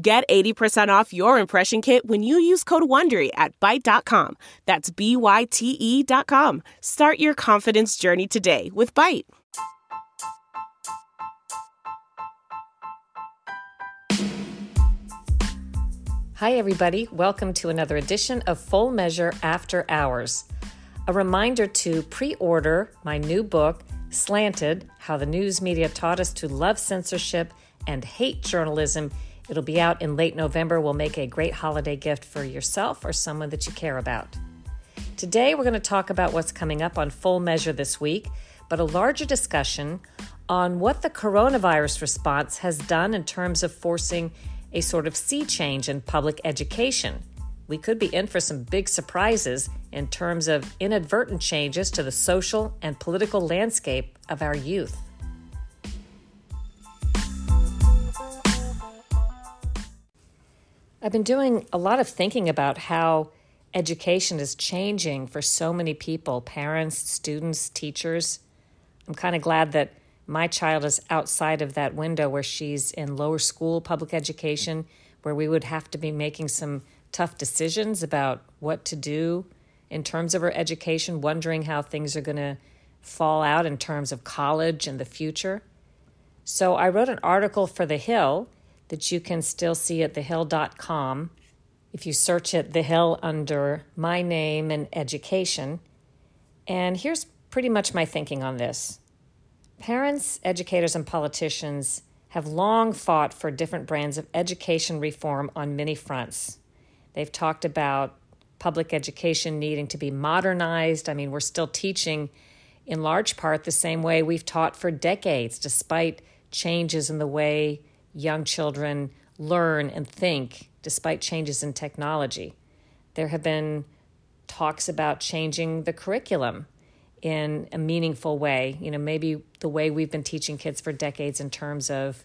Get 80% off your impression kit when you use code WONDERY at Byte.com. That's B-Y-T-E dot com. Start your confidence journey today with Byte. Hi, everybody. Welcome to another edition of Full Measure After Hours. A reminder to pre order my new book, Slanted How the News Media Taught Us to Love Censorship and Hate Journalism. It'll be out in late November. We'll make a great holiday gift for yourself or someone that you care about. Today, we're going to talk about what's coming up on Full Measure this week, but a larger discussion on what the coronavirus response has done in terms of forcing a sort of sea change in public education. We could be in for some big surprises in terms of inadvertent changes to the social and political landscape of our youth. I've been doing a lot of thinking about how education is changing for so many people parents, students, teachers. I'm kind of glad that my child is outside of that window where she's in lower school public education, where we would have to be making some tough decisions about what to do in terms of her education, wondering how things are going to fall out in terms of college and the future. So I wrote an article for The Hill that you can still see at thehill.com. If you search at The Hill under my name and education. And here's pretty much my thinking on this. Parents, educators, and politicians have long fought for different brands of education reform on many fronts. They've talked about public education needing to be modernized. I mean, we're still teaching in large part the same way we've taught for decades, despite changes in the way young children learn and think, despite changes in technology. There have been talks about changing the curriculum in a meaningful way. You know, maybe the way we've been teaching kids for decades in terms of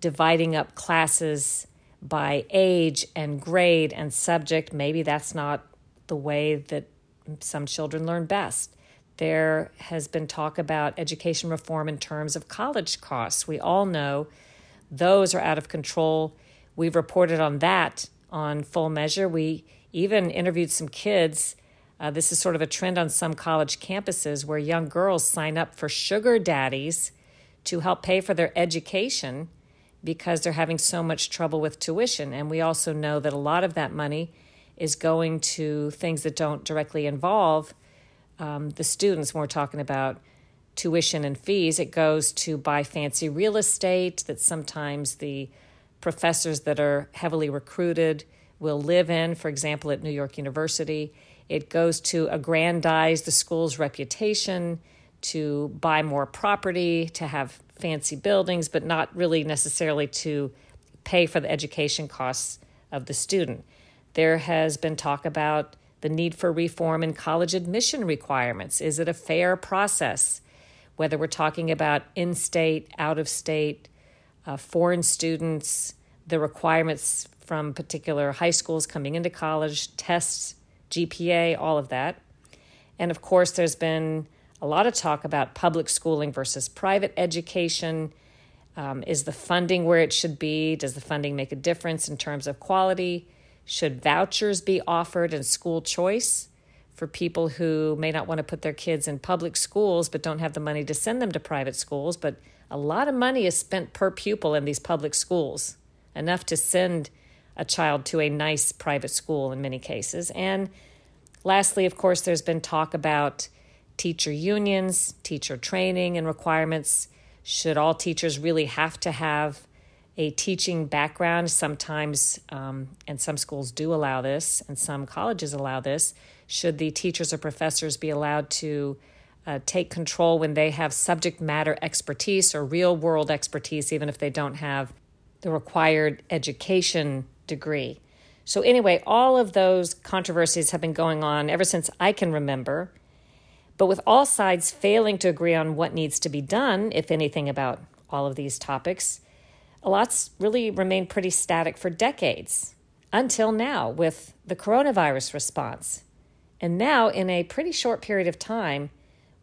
dividing up classes by age and grade and subject, maybe that's not the way that some children learn best. There has been talk about education reform in terms of college costs. We all know those are out of control. We've reported on that on full measure. We even interviewed some kids uh, this is sort of a trend on some college campuses where young girls sign up for sugar daddies to help pay for their education because they're having so much trouble with tuition. And we also know that a lot of that money is going to things that don't directly involve um, the students when we're talking about tuition and fees. It goes to buy fancy real estate that sometimes the professors that are heavily recruited will live in, for example, at New York University. It goes to aggrandize the school's reputation, to buy more property, to have fancy buildings, but not really necessarily to pay for the education costs of the student. There has been talk about the need for reform in college admission requirements. Is it a fair process? Whether we're talking about in state, out of state, uh, foreign students, the requirements from particular high schools coming into college, tests GPA, all of that. And of course, there's been a lot of talk about public schooling versus private education. Um, is the funding where it should be? Does the funding make a difference in terms of quality? Should vouchers be offered in school choice for people who may not want to put their kids in public schools but don't have the money to send them to private schools? But a lot of money is spent per pupil in these public schools, enough to send a child to a nice private school in many cases. And lastly, of course, there's been talk about teacher unions, teacher training and requirements. Should all teachers really have to have a teaching background? Sometimes, um, and some schools do allow this, and some colleges allow this. Should the teachers or professors be allowed to uh, take control when they have subject matter expertise or real world expertise, even if they don't have the required education degree. So, anyway, all of those controversies have been going on ever since I can remember. But with all sides failing to agree on what needs to be done, if anything, about all of these topics, a lot's really remained pretty static for decades until now with the coronavirus response. And now, in a pretty short period of time,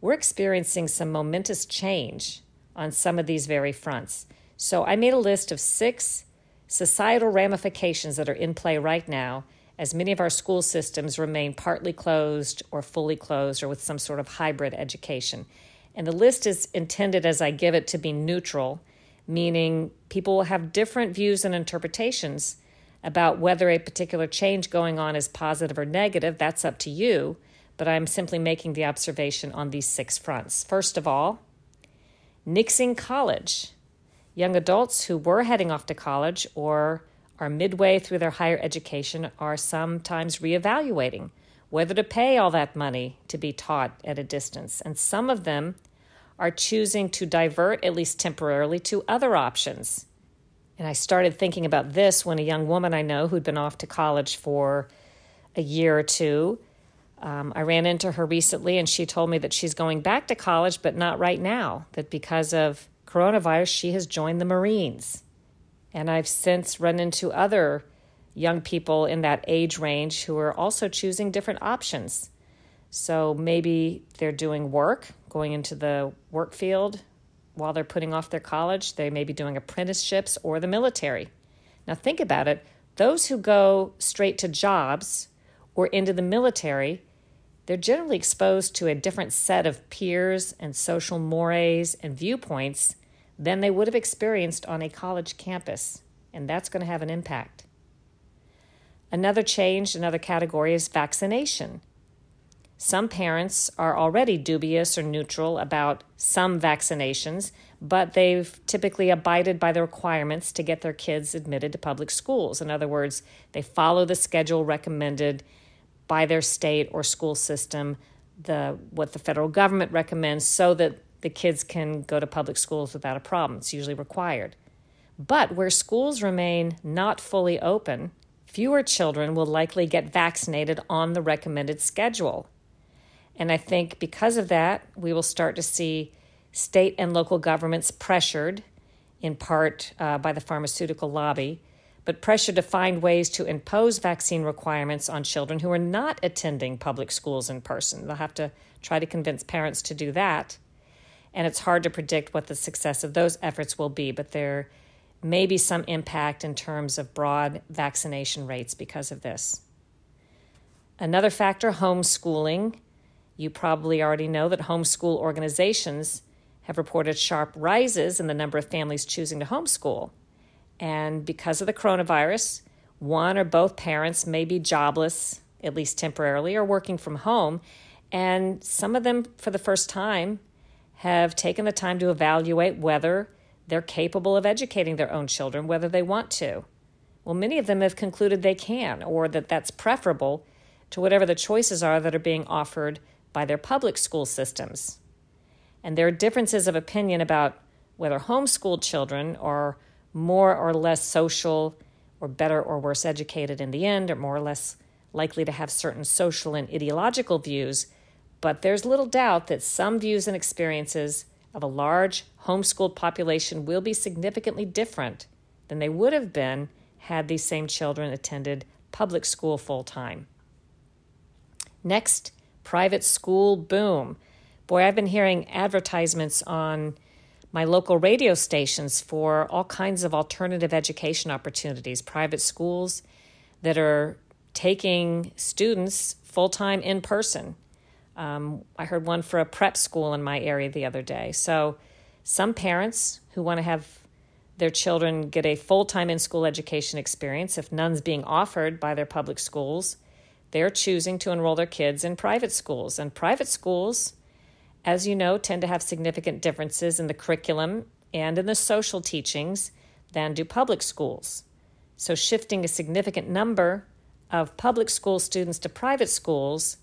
we're experiencing some momentous change on some of these very fronts. So, I made a list of six societal ramifications that are in play right now as many of our school systems remain partly closed or fully closed or with some sort of hybrid education. And the list is intended as I give it to be neutral, meaning people will have different views and interpretations about whether a particular change going on is positive or negative. That's up to you, but I'm simply making the observation on these six fronts. First of all, nixing college. Young adults who were heading off to college or are midway through their higher education are sometimes reevaluating whether to pay all that money to be taught at a distance. And some of them are choosing to divert, at least temporarily, to other options. And I started thinking about this when a young woman I know who'd been off to college for a year or two. Um, I ran into her recently and she told me that she's going back to college, but not right now, that because of coronavirus, she has joined the Marines. And I've since run into other young people in that age range who are also choosing different options. So maybe they're doing work, going into the work field while they're putting off their college. They may be doing apprenticeships or the military. Now, think about it those who go straight to jobs or into the military, they're generally exposed to a different set of peers and social mores and viewpoints than they would have experienced on a college campus, and that's going to have an impact. Another change, another category is vaccination. Some parents are already dubious or neutral about some vaccinations, but they've typically abided by the requirements to get their kids admitted to public schools. In other words, they follow the schedule recommended by their state or school system, the what the federal government recommends so that the kids can go to public schools without a problem. It's usually required. But where schools remain not fully open, fewer children will likely get vaccinated on the recommended schedule. And I think because of that, we will start to see state and local governments pressured, in part uh, by the pharmaceutical lobby, but pressured to find ways to impose vaccine requirements on children who are not attending public schools in person. They'll have to try to convince parents to do that and it's hard to predict what the success of those efforts will be, but there may be some impact in terms of broad vaccination rates because of this. Another factor homeschooling. You probably already know that homeschool organizations have reported sharp rises in the number of families choosing to homeschool. And because of the coronavirus, one or both parents may be jobless, at least temporarily, or working from home. And some of them, for the first time, have taken the time to evaluate whether they're capable of educating their own children, whether they want to. Well, many of them have concluded they can, or that that's preferable to whatever the choices are that are being offered by their public school systems. And there are differences of opinion about whether homeschooled children are more or less social or better or worse educated in the end, or more or less likely to have certain social and ideological views but there's little doubt that some views and experiences of a large homeschooled population will be significantly different than they would have been had these same children attended public school full time. Next, private school boom. Boy, I've been hearing advertisements on my local radio stations for all kinds of alternative education opportunities, private schools that are taking students full time in person um, I heard one for a prep school in my area the other day. So, some parents who want to have their children get a full time in school education experience, if none's being offered by their public schools, they're choosing to enroll their kids in private schools. And private schools, as you know, tend to have significant differences in the curriculum and in the social teachings than do public schools. So, shifting a significant number of public school students to private schools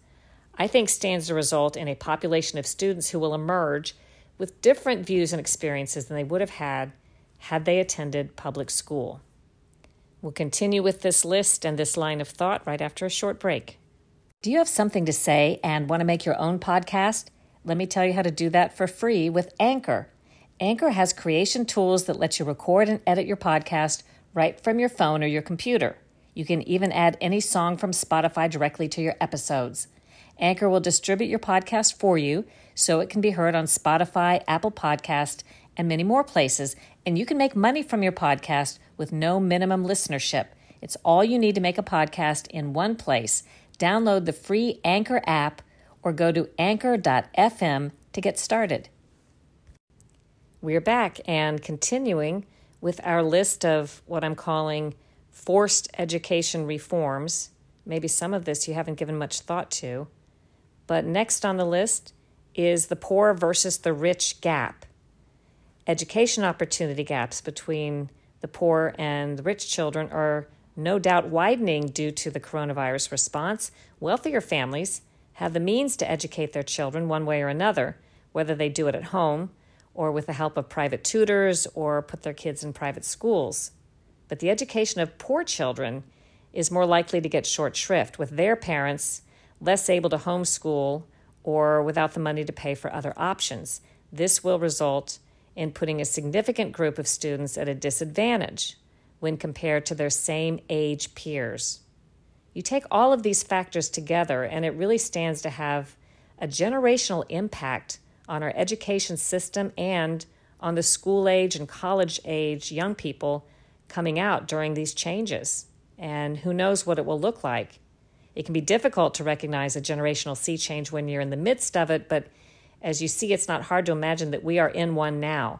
I think stands to result in a population of students who will emerge with different views and experiences than they would have had had they attended public school. We'll continue with this list and this line of thought right after a short break. Do you have something to say and want to make your own podcast? Let me tell you how to do that for free with Anchor. Anchor has creation tools that let you record and edit your podcast right from your phone or your computer. You can even add any song from Spotify directly to your episodes. Anchor will distribute your podcast for you so it can be heard on Spotify, Apple Podcast, and many more places, and you can make money from your podcast with no minimum listenership. It's all you need to make a podcast in one place. Download the free Anchor app or go to anchor.fm to get started. We're back and continuing with our list of what I'm calling forced education reforms. Maybe some of this you haven't given much thought to. But next on the list is the poor versus the rich gap. Education opportunity gaps between the poor and the rich children are no doubt widening due to the coronavirus response. Wealthier families have the means to educate their children one way or another, whether they do it at home or with the help of private tutors or put their kids in private schools. But the education of poor children is more likely to get short shrift, with their parents less able to homeschool or without the money to pay for other options. This will result in putting a significant group of students at a disadvantage when compared to their same age peers. You take all of these factors together, and it really stands to have a generational impact on our education system and on the school age and college age young people coming out during these changes. And who knows what it will look like. It can be difficult to recognize a generational sea change when you're in the midst of it, but as you see, it's not hard to imagine that we are in one now.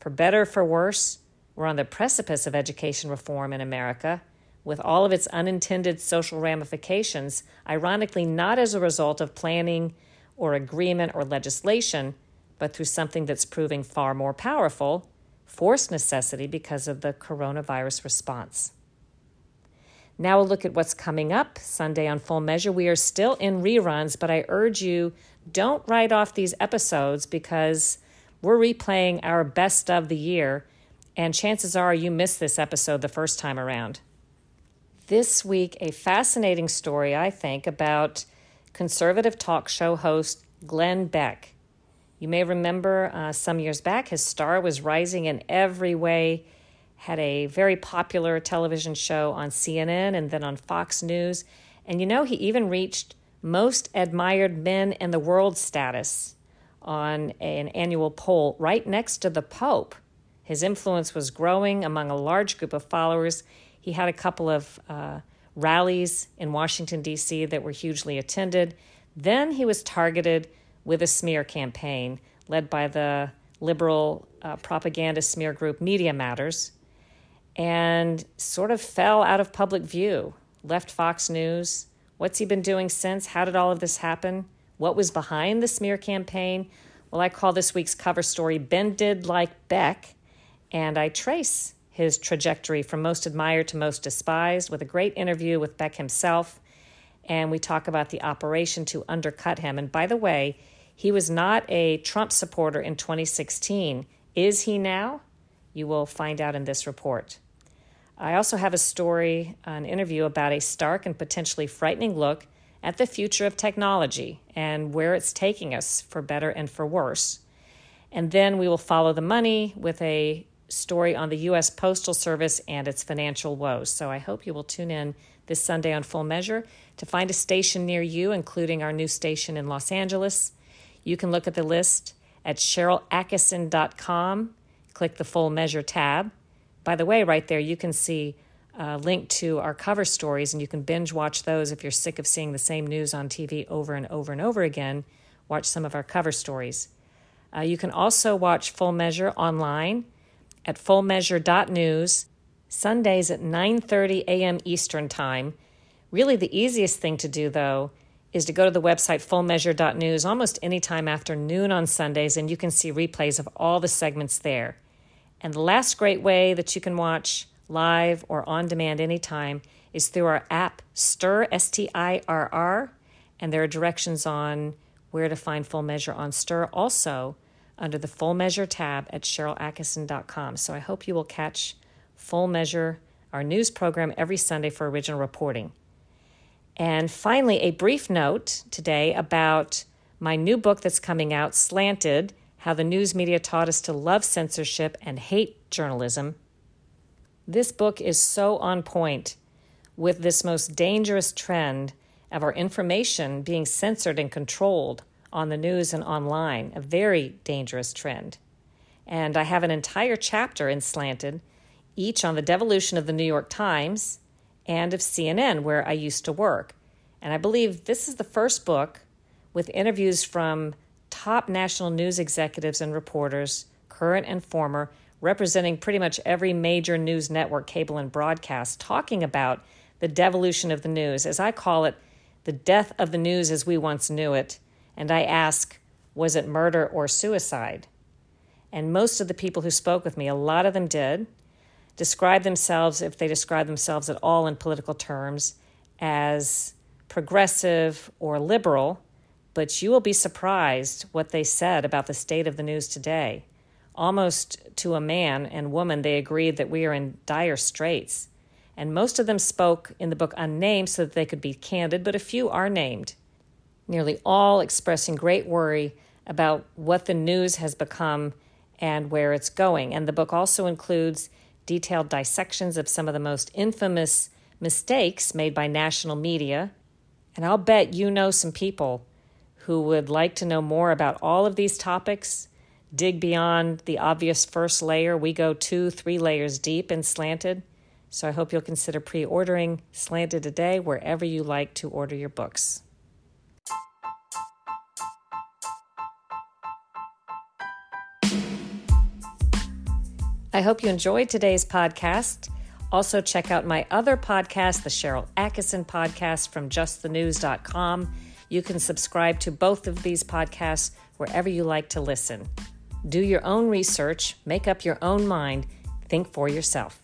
For better or for worse, we're on the precipice of education reform in America, with all of its unintended social ramifications, ironically, not as a result of planning or agreement or legislation, but through something that's proving far more powerful forced necessity because of the coronavirus response. Now we'll look at what's coming up Sunday on Full Measure. We are still in reruns, but I urge you don't write off these episodes because we're replaying our best of the year, and chances are you missed this episode the first time around. This week, a fascinating story, I think, about conservative talk show host Glenn Beck. You may remember uh, some years back, his star was rising in every way had a very popular television show on CNN and then on Fox News. And you know, he even reached most admired men in the world status on an annual poll right next to the Pope. His influence was growing among a large group of followers. He had a couple of uh, rallies in Washington, D.C., that were hugely attended. Then he was targeted with a smear campaign led by the liberal uh, propaganda smear group Media Matters and sort of fell out of public view, left Fox News. What's he been doing since? How did all of this happen? What was behind the smear campaign? Well, I call this week's cover story Ben Did Like Beck, and I trace his trajectory from most admired to most despised with a great interview with Beck himself. And we talk about the operation to undercut him. And by the way, he was not a Trump supporter in 2016. Is he now? You will find out in this report. I also have a story, an interview about a stark and potentially frightening look at the future of technology and where it's taking us for better and for worse. And then we will follow the money with a story on the U.S. Postal Service and its financial woes. So I hope you will tune in this Sunday on Full Measure to find a station near you, including our new station in Los Angeles. You can look at the list at SharylAttkisson.com, click the Full Measure tab. By the way, right there, you can see a link to our cover stories, and you can binge watch those if you're sick of seeing the same news on TV over and over and over again. Watch some of our cover stories. Uh, you can also watch Full Measure online at fullmeasure.news Sundays at 9:30 a.m. Eastern Time. Really the easiest thing to do though is to go to the website fullmeasure.news almost any time after noon on Sundays and you can see replays of all the segments there. And the last great way that you can watch live or on demand anytime is through our app Stirr S T I R R. And there are directions on where to find Full Measure on Stirr also under the Full Measure tab at SharylAttkisson.com. So I hope you will catch Full Measure our news program every Sunday for original reporting. And finally, a brief note today about my new book that's coming out, Slanted How the News Media Taught Us to Love Censorship and Hate Journalism. This book is so on point with this most dangerous trend of our information being censored and controlled on the news and online, a very dangerous trend. And I have an entire chapter in Slanted, each on the devolution of the New York Times and of CNN, where I used to work. And I believe this is the first book with interviews from top national news executives and reporters, current and former, representing pretty much every major news network, cable, and broadcast, talking about the devolution of the news. As I call it, the death of the news as we once knew it. And I ask, was it murder or suicide? And most of the people who spoke with me, a lot of them did, describe themselves, if they describe themselves at all in political terms, as progressive or liberal but you will be surprised what they said about the state of the news today. Almost to a man and woman, they agreed that we are in dire straits. And most of them spoke in the book unnamed so that they could be candid, but a few are named. Nearly all expressing great worry about what the news has become and where it's going. And the book also includes detailed dissections of some of the most infamous mistakes made by national media. And I'll bet you know some people who would like to know more about all of these topics, dig beyond the obvious first layer. We go two, three layers deep in Slanted. So I hope you'll consider pre ordering Slanted today wherever you like to order your books. I hope you enjoyed today's podcast. Also, check out my other podcast, the Sharyl Attkisson podcast from justthenews.com you can subscribe to both of these podcasts wherever you like to listen. Do your own research, make up your own mind, think for yourself.